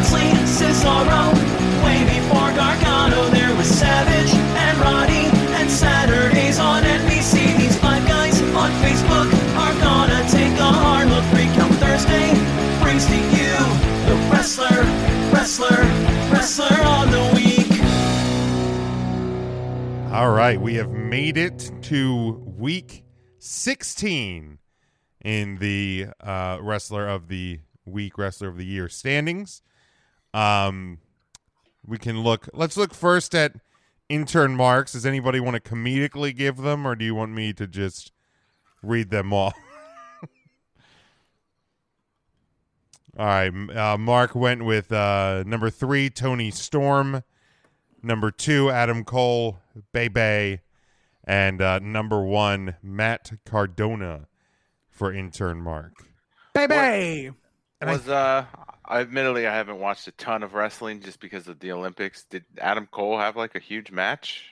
Moxley, Cesaro. Way before Gargano, there was Savage and Roddy. And Saturdays on NBC, these five guys on Facebook are gonna take a hard look. Recount Thursday brings to you the wrestler, wrestler, wrestler on the week. All right, we have made it to week 16 in the uh, wrestler of the week, wrestler of the year standings. Um, we can look. Let's look first at intern marks. Does anybody want to comedically give them, or do you want me to just read them all? all right, uh, Mark went with uh, number three, Toni Storm. Number two, Adam Cole, Bay Bay, and uh, number one, Matt Cardona for intern Mark. Baby. And was uh admittedly I haven't watched a ton of wrestling just because of the Olympics. Did Adam Cole have like a huge match?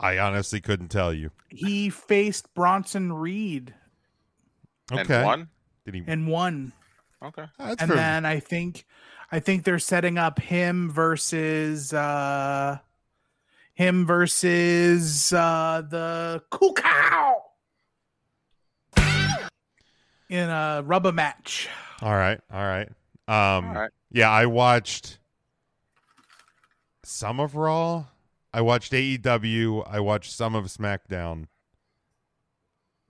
I honestly couldn't tell you. He faced Bronson Reed Okay, And won? did he? and won. Okay. That's and for- then I think I think they're setting up him versus uh him versus uh the cool cow in a rubber match. all right, all right. Um, right. yeah, I watched some of Raw. I watched AEW. I watched some of SmackDown.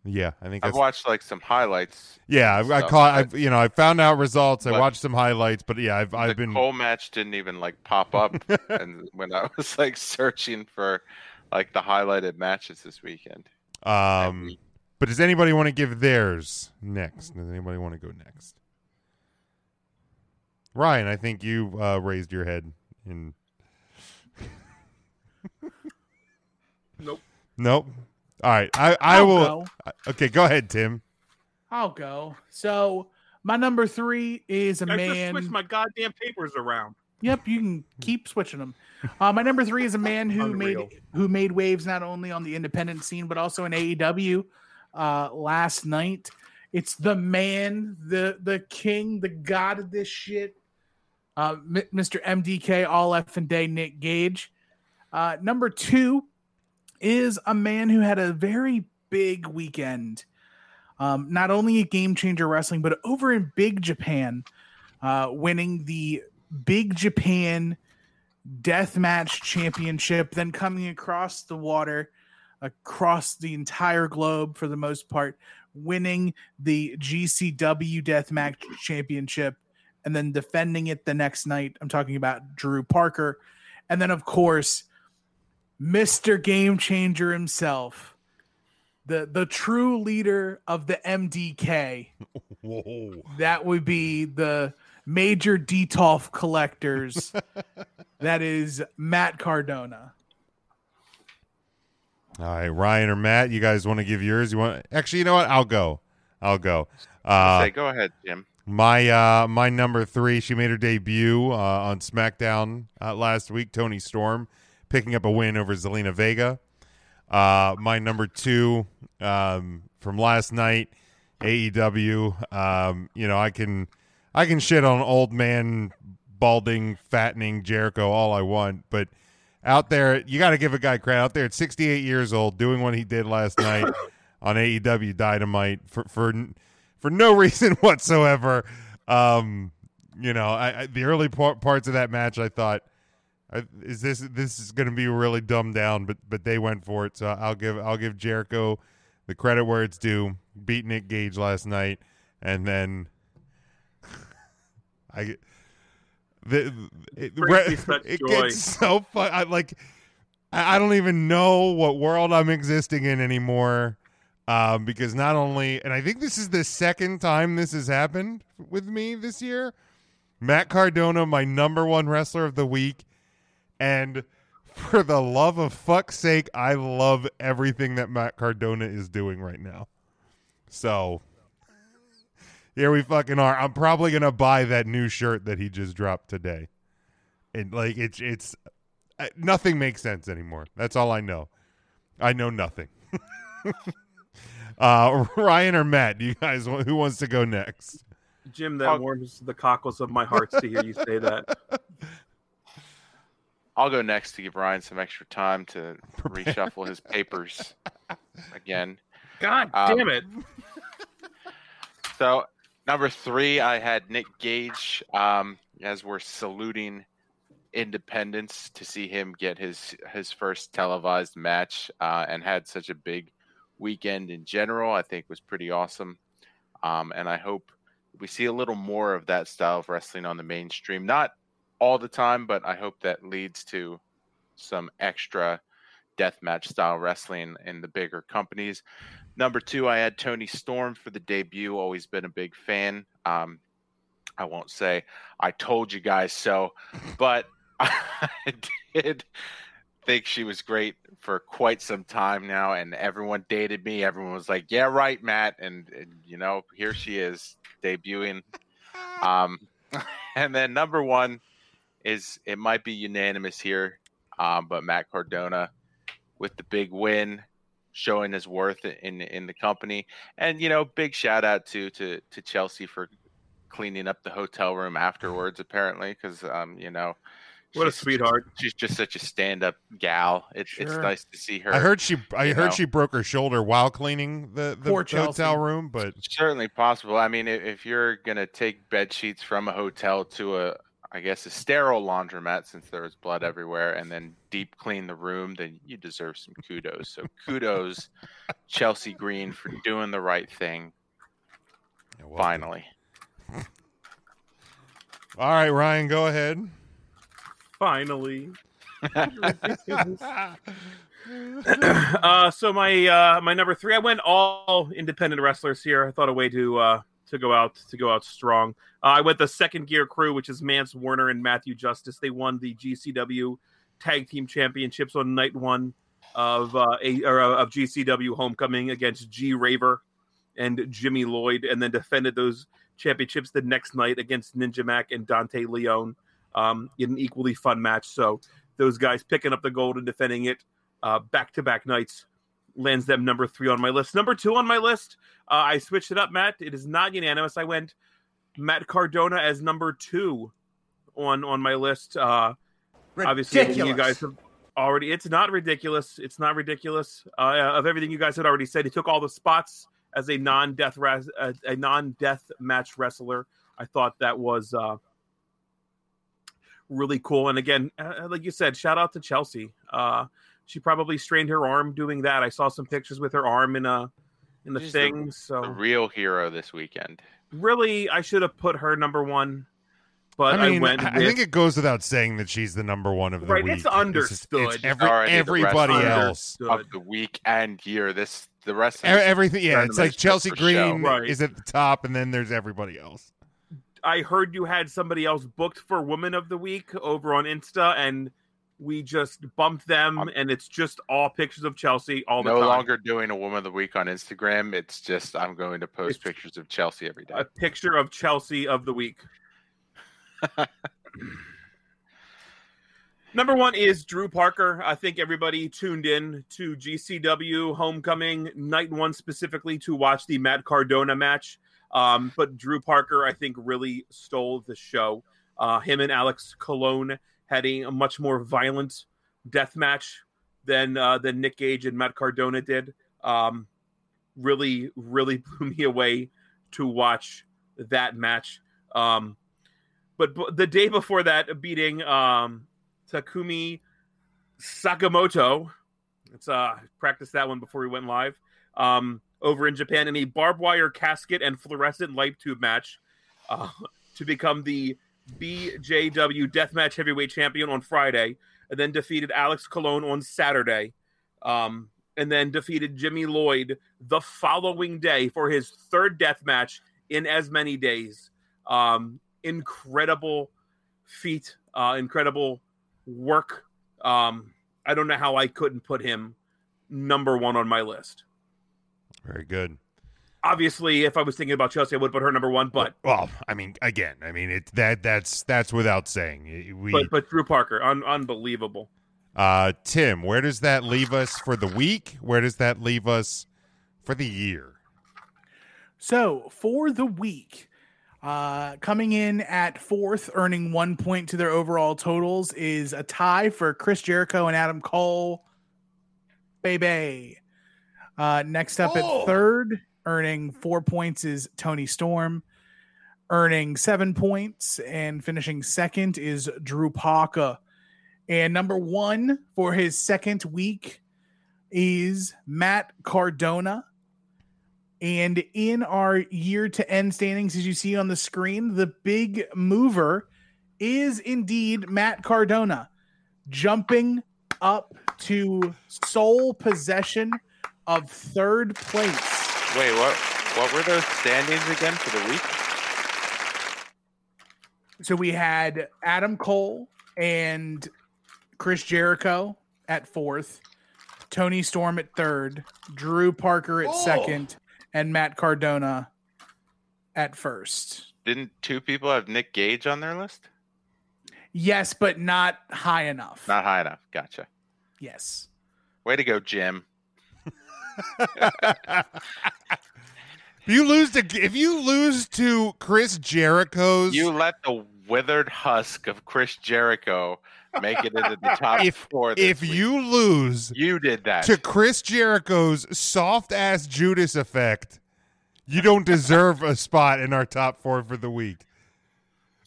Yeah, I think I've watched like some highlights. Yeah, I, I caught. I've you know I found out results. I watched some highlights, but yeah, I've I've been whole match didn't even like pop up and when I was like searching for like the highlighted matches this weekend. um. But does anybody want to give theirs next? Does anybody want to go next? Ryan, I think you uh, raised your head in. Nope. Nope. All right, I I I'll will. go. Okay, go ahead, Tim. I'll go. So my number three is a I just man. switched my goddamn papers around. Yep, you can keep switching them. Uh, my number three is a man who Unreal. made who made waves not only on the independent scene but also in AEW uh, last night. It's the man, the the king, the god of this shit, uh, Mr. MDK, all F and day, Nick Gage. Uh, number two is a man who had a very big weekend. Um, not only at Game Changer Wrestling, but over in Big Japan, uh, winning the Big Japan Deathmatch Championship, then coming across the water, across the entire globe for the most part, winning the GCW Deathmatch Championship, and then defending it the next night. I'm talking about Drew Parker. And then, of course, Mr. Game Changer himself, the, the true leader of the MDK Whoa. that would be the major detolf collectors. that is Matt Cardona. All right, Ryan or Matt, you guys want to give yours? You want? Actually, you know what? I'll go. I'll go. Uh, Say, go ahead, Jim. My uh my number three, she made her debut uh, on SmackDown uh, last week. Toni Storm picking up a win over Zelina Vega. Uh, my number two um, from last night, AEW. Um, you know, I can I can shit on old man, balding, fattening Jericho all I want, but out there, you got to give a guy credit. Out there at 68 years old, doing what he did last night on AEW Dynamite for for for no reason whatsoever. Um, you know, I, I the early par- parts of that match, I thought, I, is this this is going to be really dumbed down, but but they went for it. So I'll give I'll give Jericho the credit where it's due. Beat Nick Gage last night, and then I. The, it, me it gets so fun. I like. I I don't even know what world I'm existing in anymore. Um, because not only, and I think this is the second time this has happened with me this year. Matt Cardona, my number one wrestler of the week, and for the love of fuck's sake, I love everything that Matt Cardona is doing right now. So here we fucking are. I'm probably gonna buy that new shirt that he just dropped today, and like it's it's uh, nothing makes sense anymore. That's all I know. I know nothing. uh, Ryan or Matt, you guys who wants to go next? Jim, that Oh. warms the cockles of my heart to hear you say that. I'll go next to give Ryan some extra time to reshuffle his papers again. God Um, damn it! So number three, I had Nick Gage. Um, as we're saluting Independence to see him get his his first televised match, uh, and had such a big weekend in general. I think was pretty awesome, um, and I hope we see a little more of that style of wrestling on the mainstream. Not all the time, but I hope that leads to some extra deathmatch style wrestling in the bigger companies. Number two, I had Toni Storm for the debut. Always been a big fan. Um, I won't say I told you guys so, but I did think she was great for quite some time now, and everyone dated me. Everyone was like, "Yeah, right, Matt," and, and you know, here she is debuting. Um, and then number one is it might be unanimous here, um, but Matt Cardona with the big win, showing his worth in in the company, and you know, big shout out to to to Chelsea for cleaning up the hotel room afterwards, apparently, because um, you know, What a sweetheart. She's just such a stand up gal. It's it's nice to see her. I heard she. I heard know. she broke her shoulder while cleaning the the, Poor the hotel room. But certainly possible. I mean, if, if you're gonna take bed sheets from a hotel to a, I guess, a sterile laundromat, since there was blood everywhere, and then deep clean the room, then you deserve some kudos. So kudos, Chelsea Green, for doing the right thing. Yeah, well, Finally, All right, Ryan, go ahead. Finally. uh, so my uh, my number three, I went all independent wrestlers here. I thought a way to uh, to go out to go out strong. Uh, I went the second gear crew, which is Mance Warner and Matthew Justice. They won the GCW Tag Team Championships on night one of uh, a or, uh, of GCW Homecoming against G Raver and Jimmy Lloyd, and then defended those championships the next night against Ninja Mac and Dante Leone um, in an equally fun match. So those guys picking up the gold and defending it back to back nights lands them number three on my list. Number two on my list, uh, I switched it up, Matt. It is not unanimous. I went Matt Cardona as number two on on my list. Uh, obviously, you guys have already. It's not ridiculous. It's not ridiculous. Uh, of everything you guys had already said, he took all the spots as a non-death res- a, a non-death match wrestler. I thought that was uh, really cool. And again, uh, like you said, shout out to Chelsea. Uh, she probably strained her arm doing that. I saw some pictures with her arm in a in the She's thing. the so real hero this weekend. really, I should have put her number one. But I I, mean, went. I, I with- think it goes without saying that she's the number one of the Right, week. it's understood. it's every, Already everybody else. Good. Of the week and year, this the rest E- of Everything, yeah. It's like Chelsea just for show. Green is at the top, and then there's everybody else. I heard you had somebody else booked for Woman of the Week over on Insta, and we just bumped them, Um, and it's just all pictures of Chelsea all the no time. longer doing a woman of the week on Instagram. It's just I'm going to post It's- pictures of Chelsea every day. a picture of Chelsea of the week. Number one is Drew Parker. I think everybody tuned in to GCW Homecoming night one specifically to watch the Matt Cardona match. Um, but Drew Parker, I think, really stole the show. Uh, him and Alex Colon had a, much more violent death match than uh, than Nick Gage and Matt Cardona did. Um, really, really blew me away to watch that match. Um, but b- the day before that, beating um, Takumi Sakamoto, let's uh, practice that one before we went live. Um, over in Japan in a barbed wire casket and fluorescent light tube match uh, to become the BJW Deathmatch Heavyweight Champion on Friday, and then defeated Alex Colon on Saturday, um, and then defeated Jimmy Lloyd the following day for his third death match in as many days. Um, incredible feat, uh, incredible work. Um, I don't know how I couldn't put him number one on my list. Very good. Obviously, if I was thinking about Chelsea, I would put her number one. But well, I mean, again, I mean, it that that's that's without saying. We, but but Drew Parker, un- unbelievable. uh, Tim, where does that leave us for the week? Where does that leave us for the year? So for the week, Uh, coming in at fourth, earning one point to their overall totals, is a tie for Chris Jericho and Adam Cole. Baby. Uh, next up Oh. at third, earning four points, is Toni Storm. Earning seven points and finishing second is Drew Parker. And number one for his second week is Matt Cardona. And in our year to end standings, as you see on the screen, the big mover is indeed Matt Cardona, jumping up to sole possession of third place. Wait, what? What were those standings again for the week? So we had Adam Cole and Chris Jericho at fourth, Toni Storm at third, Drew Parker at Oh. second, and Matt Cardona at first. Didn't two people have Nick Gage on their list? Yes, but not high enough. Not high enough. Gotcha. yes. Way to go, Jim. If you lose to if you lose to Chris Jericho's You let the withered husk of Chris Jericho make it into the top If- four. This if week. you lose you did that, to Chris Jericho's soft ass Judas effect, you don't deserve a spot in our top four for the week.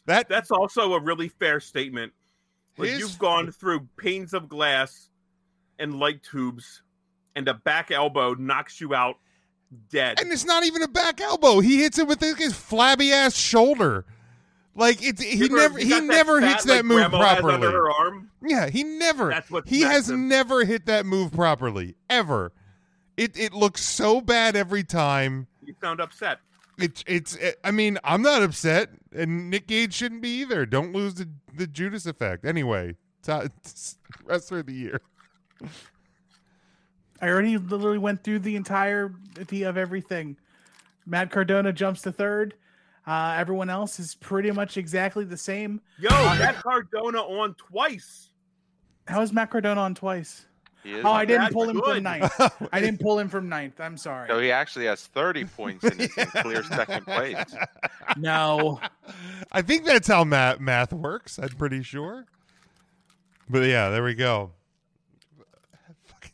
That That's also a really fair statement. Like His- you've gone through panes of glass and light tubes, and a back elbow knocks you out dead. and it's not even a back elbow. He hits it with his, flabby ass shoulder. Like it's he ever- never he never fat, hits like, that move grandma properly. under her arm. Yeah, he never. That's what he has him. never hit that move properly ever. It it looks so bad every time. You sound upset. It's it's. Eh, I mean, I'm not upset, and Nick Gage shouldn't be either. Don't lose the the Judas effect. Anyway, to- wrestler of the year. I already literally went through the entirety of everything. Matt Cardona jumps to third. Uh, everyone else is pretty much exactly the same. Yo, Matt Cardona on twice. How is Matt Cardona on twice? Oh, I didn't That's pull him good. from ninth. I didn't pull him from ninth. I'm sorry. So he actually has 30 points and is in clear second place. No. I think that's how math math works. I'm pretty sure. But yeah, there we go.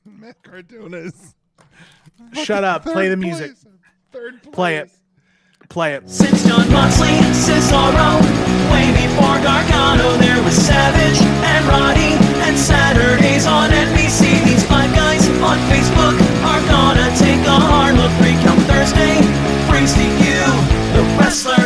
Matt Cardonas. Shut up. Play the music. Place. Third place. Play it. Play it. Since Jon Moxley, Cesaro, way before Gargano, there was Savage and Roddy, and Saturdays on NBC. These five guys on Facebook are gonna take a hard look. Recount Thursday brings to you the wrestler.